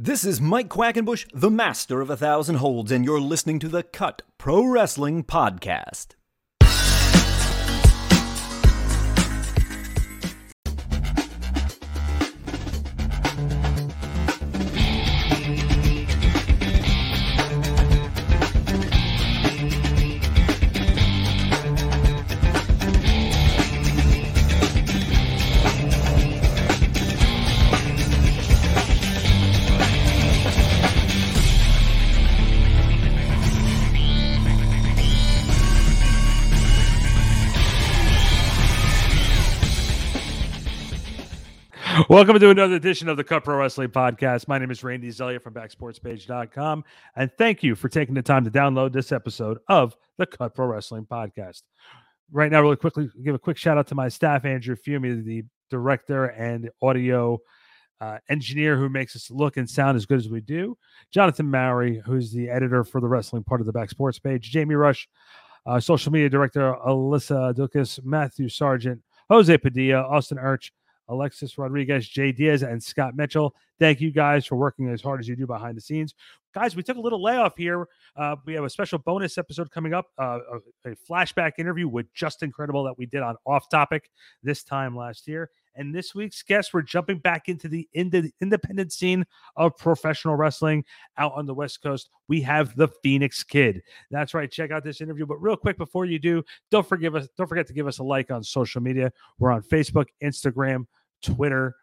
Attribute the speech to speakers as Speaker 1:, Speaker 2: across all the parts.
Speaker 1: This is Mike Quackenbush, the master of a thousand holds, and you're listening to the Cut Pro Wrestling Podcast.
Speaker 2: Welcome to another edition of the Cut Pro Wrestling Podcast. My name is Randy Zelia from backsportspage.com. And thank you for taking the time to download this episode of the Cut Pro Wrestling Podcast. Right now, really quickly, give a quick shout out to my staff, Andrew Fiume, the director and audio uh, engineer who makes us look and sound as good as we do. Jonathan Mowry, who's the editor for the wrestling part of the Back Sports page. Jamie Rush, uh, social media director, Alyssa Dukas, Matthew Sargent, Jose Padilla, Austin Urch, Alexis Rodriguez, Jay Diaz, and Scott Mitchell. Thank you guys for working as hard as you do behind the scenes. Guys, we took a little layoff here. Uh, we have a special bonus episode coming up, uh, a, a, flashback interview with Just Incredible that we did on Off Topic this time last year. And this week's guest, we're jumping back into the, ind- independent scene of professional wrestling out on the West Coast. We have the Phoenix Kid. That's right. Check out this interview. But real quick before you do, don't forgive us. Don't forget to give us a like on social media. We're on Facebook, Instagram, Twitter.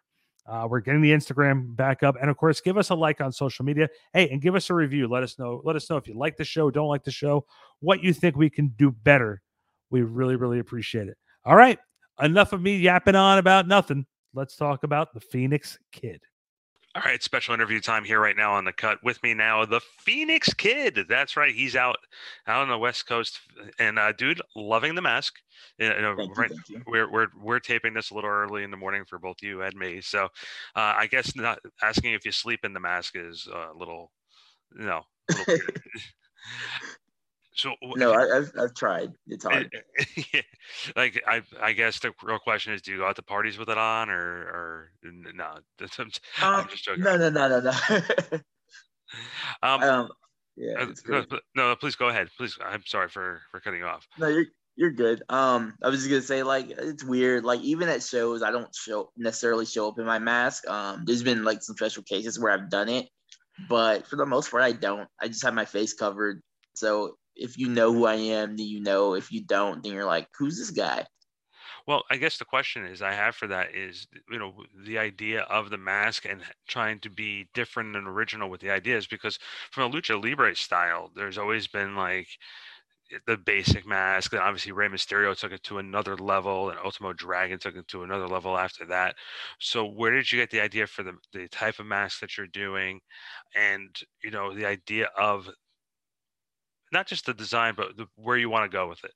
Speaker 2: Uh, we're getting the Instagram back up, and of course, give us a like on social media. Hey, and give us a review. Let us know. Let us know if you like the show, don't like the show, what you think we can do better. We really, really appreciate it. All right, enough of me yapping on about nothing. Let's talk about the Phoenix Kid.
Speaker 3: All right, special interview time here right now on the cut. With me now, the Phoenix Kid. That's right, he's out out on the West Coast, and uh, dude, loving the mask. You know,
Speaker 4: Thank you,
Speaker 3: right,
Speaker 4: thank you.
Speaker 3: we're we're we're taping this a little early in the morning for both you and me. So, uh, I guess not asking if you sleep in the mask is a little, you know. a little weird. so
Speaker 4: No, I, I've I've tried. It's hard.
Speaker 3: yeah, like I, I guess the real question is, do you go out to parties with it on, or, or no? I'm, I'm
Speaker 4: Um,
Speaker 3: just joking.
Speaker 4: no, no, no, no, no.
Speaker 3: Um,
Speaker 4: um, yeah,
Speaker 3: uh, no, no, no, please go ahead. Please, I'm sorry for for cutting you off.
Speaker 4: No, you're you're good. Um, I was just gonna say like it's weird. Like even at shows, I don't show necessarily show up in my mask. Um, there's been like some special cases where I've done it, but for the most part, I don't. I just have my face covered. So if you know who I am, then you know. If you don't, then you're like, who's this guy?
Speaker 3: Well, I guess the question is I have for that is, you know, the idea of the mask and trying to be different and original with the ideas because from a lucha libre style, there's always been like the basic mask. And obviously Rey Mysterio took it to another level and Ultimo Dragon took it to another level after that. So where did you get the idea for the, the type of mask that you're doing and, you know, the idea of not just the design, but the, where you want to go with it?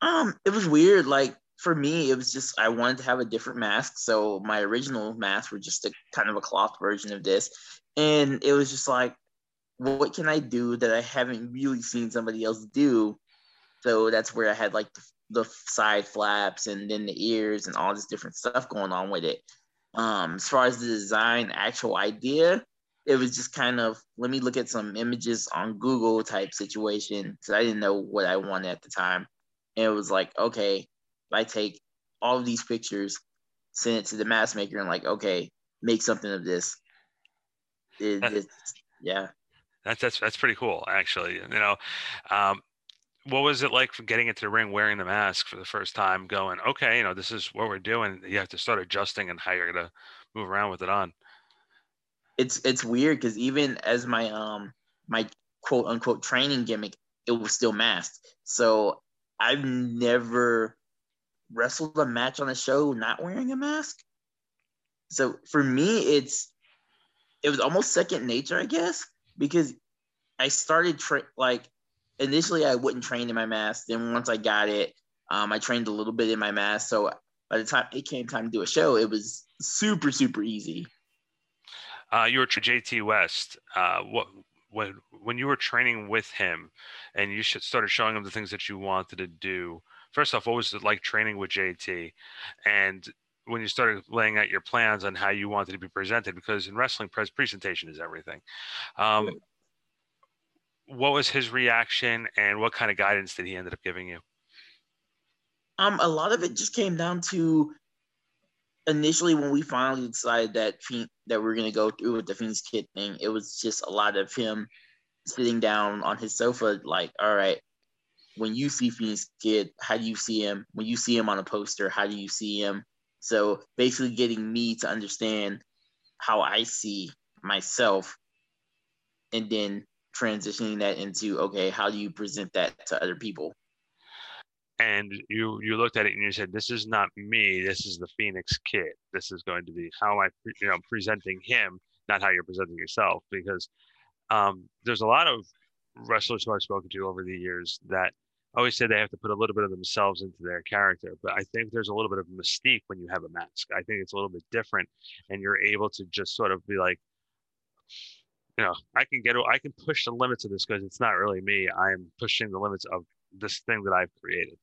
Speaker 4: Um, it was weird. Like for me, it was just I wanted to have a different mask. So my original masks were just a kind of a cloth version of this, and it was just like, what can I do that I haven't really seen somebody else do? So that's where I had like the, the side flaps and then the ears and all this different stuff going on with it. Um, as far as the design, actual idea, it was just kind of let me look at some images on Google type situation because I didn't know what I wanted at the time. And it was like, okay, I take all of these pictures, send it to the mask maker, and like, okay, make something of this. It,
Speaker 3: That-
Speaker 4: yeah.
Speaker 3: That's that's that's pretty cool, actually. You know, um, what was it like getting into the ring wearing the mask for the first time? Going, okay, you know, this is what we're doing. You have to start adjusting and how you're gonna move around with it on.
Speaker 4: It's it's weird because even as my um my quote unquote training gimmick, it was still masked. So I've never wrestled a match on a show not wearing a mask. So for me, it's it was almost second nature, I guess, because I started tra- like initially I wouldn't train in my mask. Then once I got it, um, I trained a little bit in my mask. So by the time it came time to do a show, it was super super easy.
Speaker 3: Uh, you were JT West. Uh, what when when you were training with him, and you started showing him the things that you wanted to do. First off, what was it like training with JT, and when you started laying out your plans on how you wanted to be presented because in wrestling pres- presentation is everything um, what was his reaction and what kind of guidance did he end up giving you
Speaker 4: um a lot of it just came down to initially when we finally decided that that we are gonna go through with the Phoenix Kid thing, it was just a lot of him sitting down on his sofa, like, all right, when you see Phoenix Kid, how do you see him? When you see him on a poster, how do you see him? So basically getting me to understand how I see myself and then transitioning that into okay, how do you present that to other people?
Speaker 3: And you you looked at it and you said this is not me this is the phoenix kid. This is going to be how i you know presenting him not how you're presenting yourself. Because um, there's a lot of wrestlers who i've spoken to over the years that always say they have to put a little bit of themselves into their character but i think there's a little bit of mystique when you have a mask. I think it's a little bit different and you're able to just sort of be like you know i can get i can push the limits of this because it's not really me. I am pushing the limits of this thing that i've created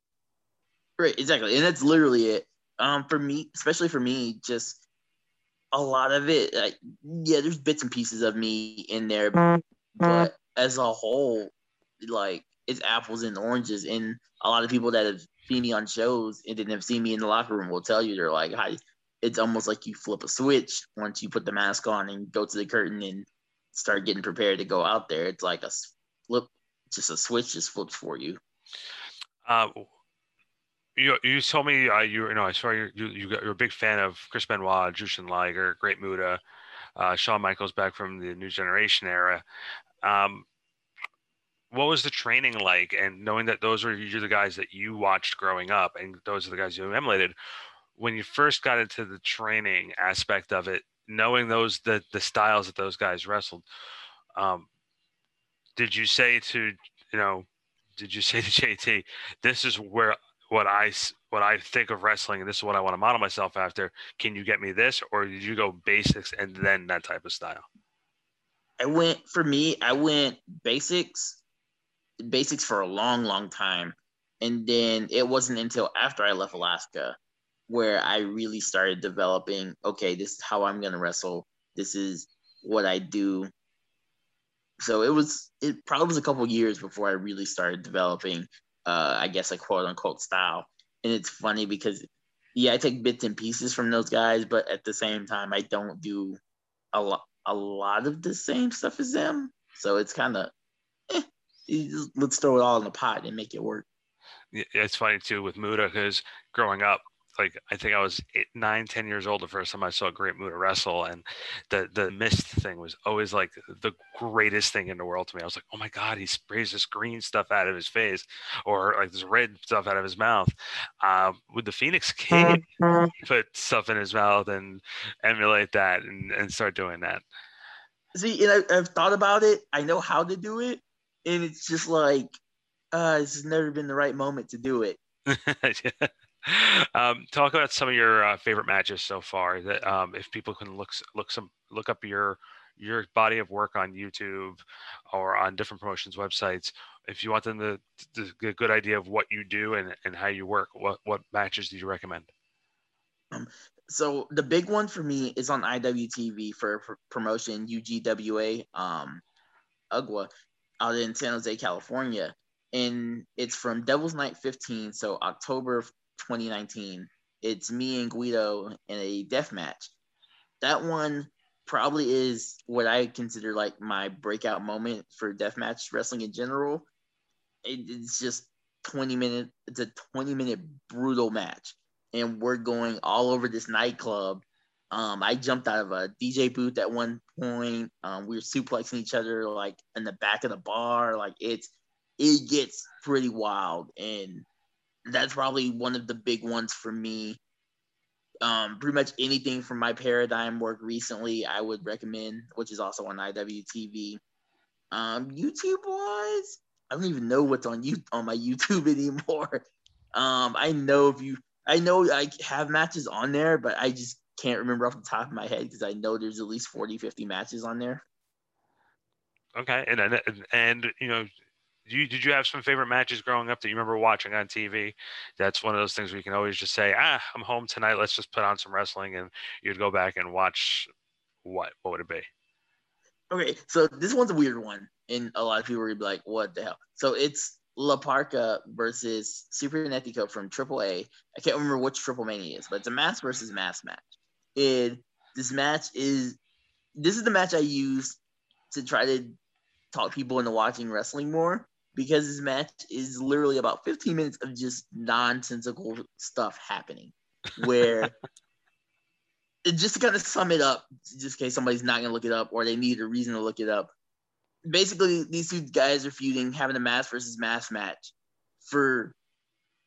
Speaker 4: Right, exactly, and that's literally it. Um, for me, especially for me, just a lot of it. Like, yeah, there's bits and pieces of me in there, but as a whole, like it's apples and oranges. And a lot of people that have seen me on shows and didn't have seen me in the locker room will tell you they're like, "Hi." It's almost like you flip a switch once you put the mask on and go to the curtain and start getting prepared to go out there. It's like a flip, just a switch just flips for you.
Speaker 3: Uh, you you told me uh, you you know I saw you you you got, you're a big fan of Chris Benoit, Jushin Liger, Great Muta, uh, Shawn Michaels back from the New Generation era. Um, what was the training like? And knowing that those were usually the guys that you watched growing up, and those are the guys you emulated. When you first got into the training aspect of it, knowing those the the styles that those guys wrestled, um, did you say to you know did you say to JT, this is where what I what I think of wrestling, and this is what I want to model myself after. Can you get me this, or did you go basics and then that type of style?
Speaker 4: I went for me. I went basics, basics for a long, long time, and then it wasn't until after I left Alaska where I really started developing. Okay, this is how I'm gonna wrestle. This is what I do. So it was. It probably was a couple years before I really started developing uh, I guess a quote unquote style. And it's funny because yeah, I take bits and pieces from those guys, but at the same time, I don't do a lot a lot of the same stuff as them. So it's kind of eh, let's throw it all in the pot and make it work.
Speaker 3: Yeah, it's funny too with Muta because growing up, like I think I was eight, nine, ten years old the first time I saw a Great Muta wrestle, and the the mist thing was always like the greatest thing in the world to me. I was like, oh my god, he sprays this green stuff out of his face, or like this red stuff out of his mouth. Uh, with the Phoenix Kid, put stuff in his mouth and emulate that and, and start doing that.
Speaker 4: See, and I, I've thought about it. I know how to do it, and it's just like, uh, this has never been the right moment to do it.
Speaker 3: yeah. Um, talk about some of your uh, favorite matches so far. That um, if people can look look some look up your your body of work on YouTube or on different promotions websites. If you want them to, to get a good idea of what you do and, and how you work, what what matches do you recommend?
Speaker 4: Um, so the big one for me is on IWTV for, for promotion UGWA um, UGWA out in San Jose, California. And it's from Devil's Night 15, so October 2019. It's me and Guido in a death match. That one probably is what I consider like my breakout moment for deathmatch wrestling in general. It, it's just 20 minute. It's a 20 minute brutal match, and we're going all over this nightclub. Um, I jumped out of a DJ booth at one point. Um, we were suplexing each other like in the back of the bar. Like it's it gets pretty wild, and that's probably one of the big ones for me. Um, pretty much anything from my paradigm work recently, I would recommend, which is also on IWTV. Um, YouTube wise, I don't even know what's on you on my YouTube anymore. Um, I know if you, I know I have matches on there, but I just can't remember off the top of my head because I know there's at least 40, 50 matches on there.
Speaker 3: Okay, and and, and you know, you did you have some favorite matches growing up that you remember watching on TV? That's one of those things where you can always just say, ah, I'm home tonight. Let's just put on some wrestling, and you'd go back and watch what? What would it be?
Speaker 4: Okay, so this one's a weird one, and a lot of people would be like, "What the hell?" So it's La Parka versus Super Netico from AAA. I can't remember which Triple Mania is, but it's a mask versus mask match. And this match is this is the match I use to try to talk people into watching wrestling more because this match is literally about 15 minutes of just nonsensical stuff happening where just to kind of sum it up just in case somebody's not going to look it up or they need a reason to look it up basically these two guys are feuding having a mask versus mask match for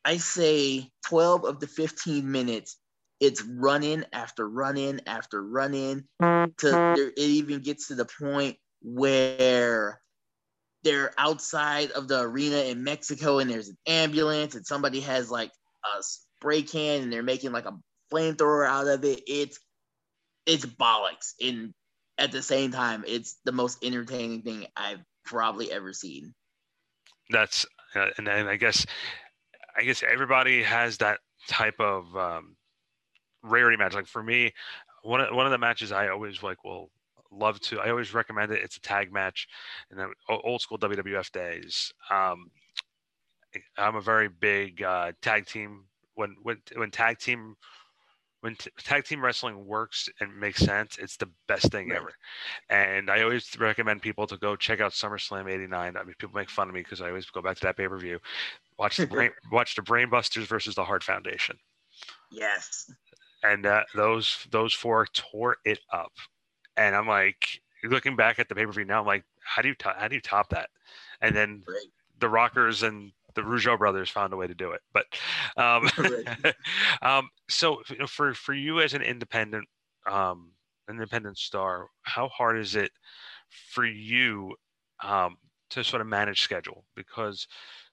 Speaker 4: i say 12 of the 15 minutes. It's running after running after running mm-hmm. to there, it even gets to the point where they're outside of the arena in Mexico and there's an ambulance and somebody has like a spray can and they're making like a flamethrower out of it. It's it's bollocks. And at the same time, it's the most entertaining thing I've probably ever seen.
Speaker 3: That's uh, and then I guess I guess everybody has that type of um, rarity match. Like for me, one of one of the matches I always like will love to. I always recommend it. It's a tag match, and then old school WWF days. Um, I'm a very big uh, tag team. When when when tag team when t- tag team wrestling works and makes sense, it's the best thing right. ever. And I always recommend people to go check out SummerSlam '89. I mean, people make fun of me because I always go back to that pay per view. Watch the brain, watch the Brainbusters versus the Hart Foundation.
Speaker 4: Yes.
Speaker 3: And uh, those those four tore it up and I'm like looking back at the pay per view now, I'm like, how do you to- how do you top that? And then right. the Rockers and the Rougeau brothers found a way to do it. But um, um, so you know, for for you as an independent um, independent star, how hard is it for you um, to sort of manage schedule? Because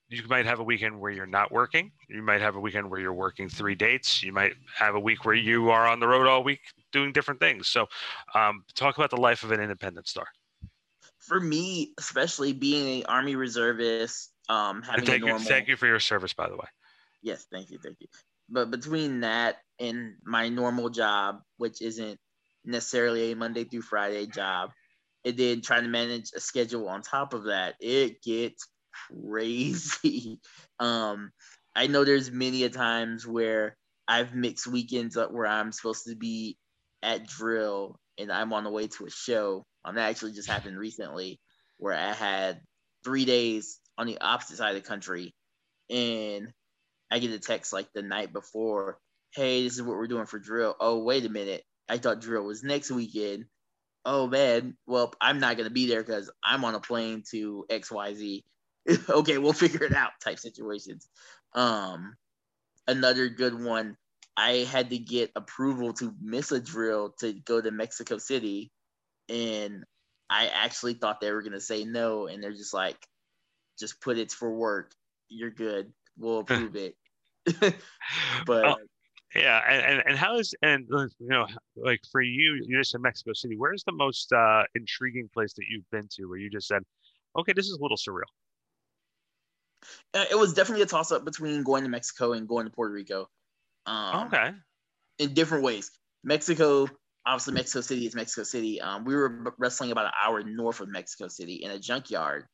Speaker 3: you might have a weekend where you're not working. You might have a weekend where you're working three dates. You might have a week where you are on the road all week doing different things. So, um, talk about the life of an independent star.
Speaker 4: For me, especially being an Army reservist, um, having
Speaker 3: thank
Speaker 4: a normal...
Speaker 3: you, thank you for your service, by the way.
Speaker 4: Yes, thank you, thank you. But between that and my normal job, which isn't necessarily a Monday through Friday job, and then trying to manage a schedule on top of that, it gets crazy. Um, I know there's many a times where I've mixed weekends up where I'm supposed to be at drill and I'm on the way to a show. Um, that actually just happened recently where I had three days on the opposite side of the country and I get a text like the night before, hey, this is what we're doing for drill. Oh, wait a minute. I thought drill was next weekend. Oh man, well, I'm not gonna be there because I'm on a plane to XYZ. okay, we'll figure it out type situations. Um, another good one. I had to get approval to miss a drill to go to Mexico City, and I actually thought they were gonna say no, and they're just like, just put it for work. You're good. We'll approve it. but
Speaker 3: oh, yeah, and, and how is and you know like for you, you're just in Mexico City. Where's the most uh, intriguing place that you've been to where you just said, okay, this is a little surreal?
Speaker 4: Uh, it was definitely a toss up between going to Mexico and going to Puerto Rico.
Speaker 3: Um, okay.
Speaker 4: In different ways. Mexico, obviously, Mexico City is Mexico City. Um, we were wrestling about an hour north of Mexico City in a junkyard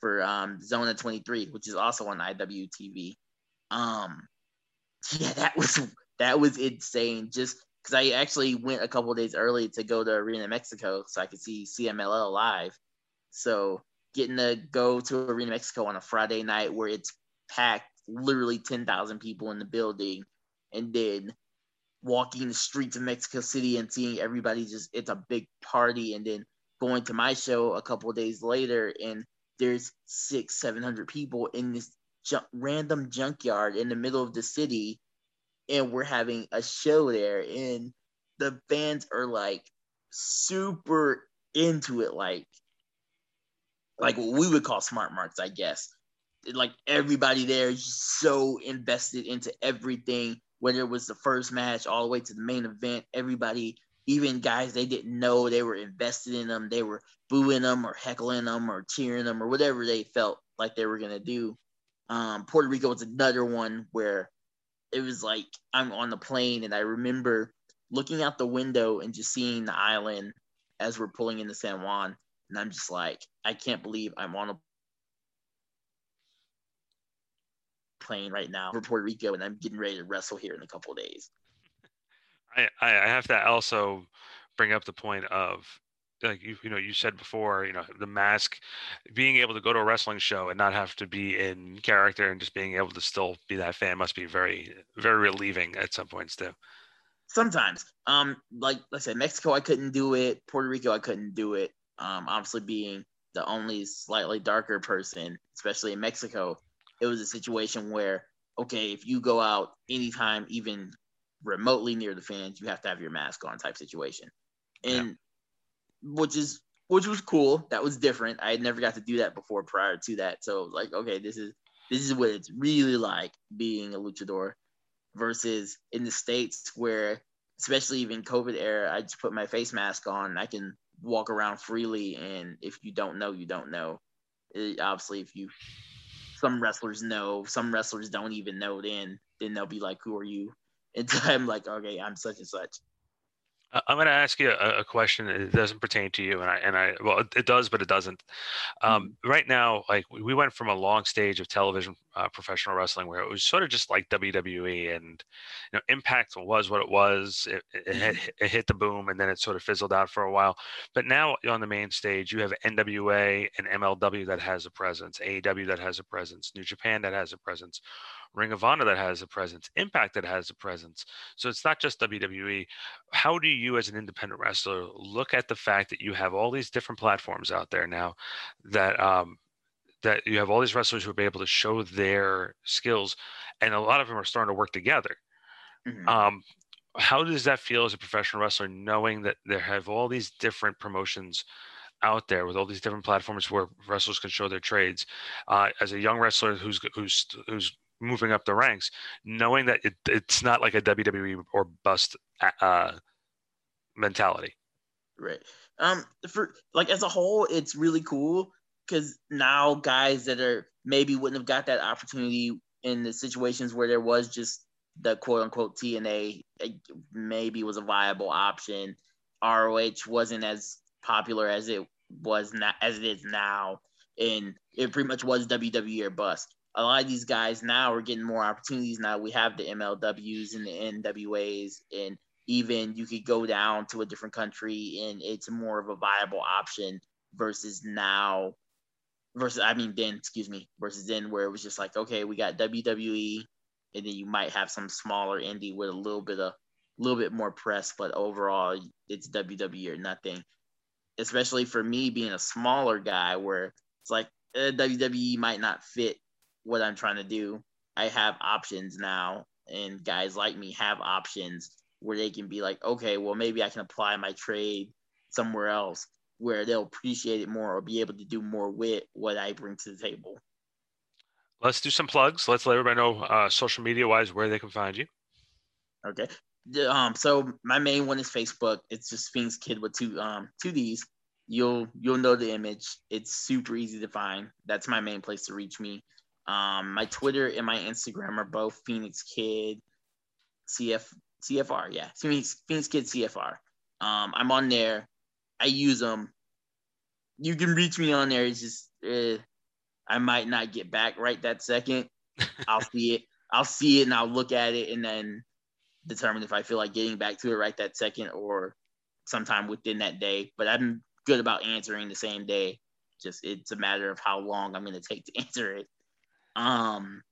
Speaker 4: for um, Zona 23, which is also on IWTV. Um, yeah, that was that was insane. Just because I actually went a couple days early to go to Arena Mexico so I could see CMLL live. So getting to go to Arena Mexico on a Friday night where it's packed, literally 10,000 people in the building, and then walking the streets of Mexico City and seeing everybody just, it's a big party. And then going to my show a couple days later, and there's six, 700 people in this random junkyard in the middle of the city, and we're having a show there. And the fans are like super into it. Like, like what we would call smart marks, I guess. Like everybody there is so invested into everything, whether it was the first match all the way to the main event. Everybody even guys they didn't know they were invested in them. They were booing them or heckling them or cheering them or whatever they felt like they were gonna do. Um, Puerto Rico was another one where it was like I'm on the plane and I remember looking out the window and just seeing the island as we're pulling into San Juan, and I'm just like, I can't believe I'm on a plane right now for Puerto Rico, and I'm getting ready to wrestle here in a couple of days.
Speaker 3: I, I have to also bring up the point of like you you know you said before you know the mask being able to go to a wrestling show and not have to be in character and just being able to still be that fan must be very very relieving at some points too.
Speaker 4: Sometimes. Um like, like i said mexico i couldn't do it. Puerto rico i couldn't do it um obviously being the only slightly darker person especially in mexico it was a situation where okay if you go out anytime even remotely near the fans you have to have your mask on type situation and yeah which is which was cool. That was different. I had never got to do that before prior to that. So like, okay, this is this is what it's really like being a luchador versus in the states where especially even COVID era, I just put my face mask on. I can walk around freely, and if you don't know, you don't know. It, obviously, if you some wrestlers know, some wrestlers don't even know. Then then they'll be like, "Who are you?" And I'm like, "Okay, I'm such and such."
Speaker 3: I'm going to ask you a, a, question. It doesn't pertain to you, and I and I well, it does, but it doesn't. Um, mm-hmm. Right now, like we went from a long stage of television uh, professional wrestling where it was sort of just like WWE, and you know, Impact was what it was. It, it, hit, mm-hmm. it hit the boom, and then it sort of fizzled out for a while. But now on the main stage, you have NWA and MLW that has a presence, AEW that has a presence, New Japan that has a presence. Ring of Honor that has a presence, Impact that has a presence. So it's not just WWE. How do you, as an independent wrestler, look at the fact that you have all these different platforms out there now that um, that you have all these wrestlers who will be able to show their skills, and a lot of them are starting to work together. Mm-hmm. Um, how does that feel as a professional wrestler, knowing that there have all these different promotions? out there with all these different platforms where wrestlers can show their trades. Uh, as a young wrestler who's who's who's moving up the ranks, knowing that it, it's not like a WWE or bust uh, mentality.
Speaker 4: Right. Um. For like as a whole, it's really cool because now guys that are maybe wouldn't have got that opportunity in the situations where there was just the quote unquote TNA maybe was a viable option. ROH wasn't as popular as it was not as it is now, and it pretty much was WWE or bust a lot of these guys now are getting more opportunities. Now we have the MLWs and the NWAs, and even you could go down to a different country and it's more of a viable option versus now versus I mean then excuse me versus then where it was just like okay we got WWE and then you might have some smaller indie with a little bit of a little bit more press but overall it's WWE or nothing especially for me being a smaller guy where it's like uh, WWE might not fit what I'm trying to do. I have options now, and guys like me have options where they can be like, okay, well, maybe I can apply my trade somewhere else where they'll appreciate it more or be able to do more with what I bring to the table.
Speaker 3: Let's do some plugs. Let's let everybody know uh, social media wise where they can find you.
Speaker 4: Okay. Um, so my main one is Facebook. It's just Phoenix Kid with two um two D's. You'll you'll know the image. It's super easy to find. That's my main place to reach me. Um, my Twitter and my Instagram are both Phoenix Kid CF CFR. Yeah, Phoenix Phoenix Kid CFR. Um, I'm on there. I use them. You can reach me on there. It's just uh, I might not get back right that second. I'll see it. I'll see it and I'll look at it and then determine if I feel like getting back to it right that second or sometime within that day. But I'm good about answering the same day. Just it's a matter of how long I'm going to take to answer it. Um,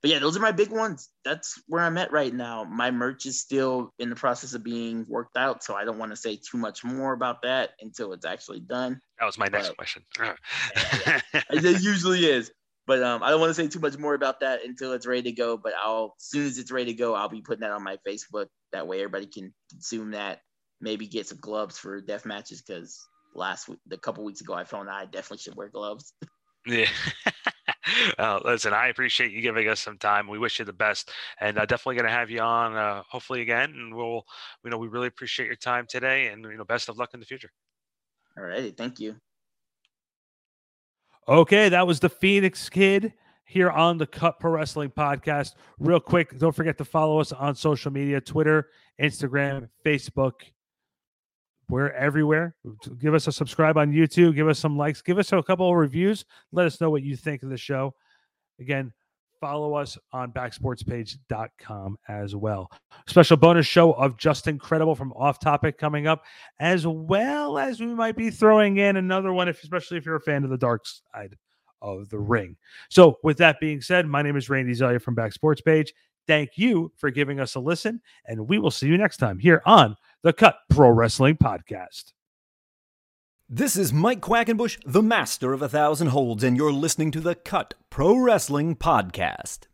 Speaker 4: but yeah, those are my big ones. That's where I'm at right now. My merch is still in the process of being worked out, so I don't want to say too much more about that until it's actually done.
Speaker 3: That was my next but, question. yeah,
Speaker 4: yeah. it usually is, but um, I don't want to say too much more about that until it's ready to go. But I'll, as soon as it's ready to go, I'll be putting that on my Facebook. That way, everybody can consume that. Maybe get some gloves for death matches because last week, a couple weeks ago, I found out I definitely should wear gloves.
Speaker 3: Yeah.
Speaker 5: uh, listen, I appreciate you giving us some time. We wish you the best, and uh, definitely going to have you on, uh, hopefully again. And we'll, you know, we really appreciate your time today, and you know, best of luck in the future.
Speaker 4: All righty, thank you.
Speaker 3: Okay, that was the Phoenix Kid here on the Cut Pro Wrestling Podcast. Real quick, don't forget to follow us on social media Twitter, Instagram, Facebook. We're everywhere. Give us a subscribe on YouTube. Give us some likes. Give us a couple of reviews. Let us know what you think of the show. Again, follow us on backsportspage.com as well. Special bonus show of Just Incredible from Off Topic coming up, as well as we might be throwing in another one, if, especially if you're a fan of the dark side of the ring. So, with that being said, my name is Randy Zelia from Back Sports Page. Thank you for giving us a listen, and we will see you next time here on the Cut Pro Wrestling Podcast.
Speaker 1: This is Mike Quackenbush, the master of a thousand holds, and you're listening to the Cut Pro Wrestling Podcast.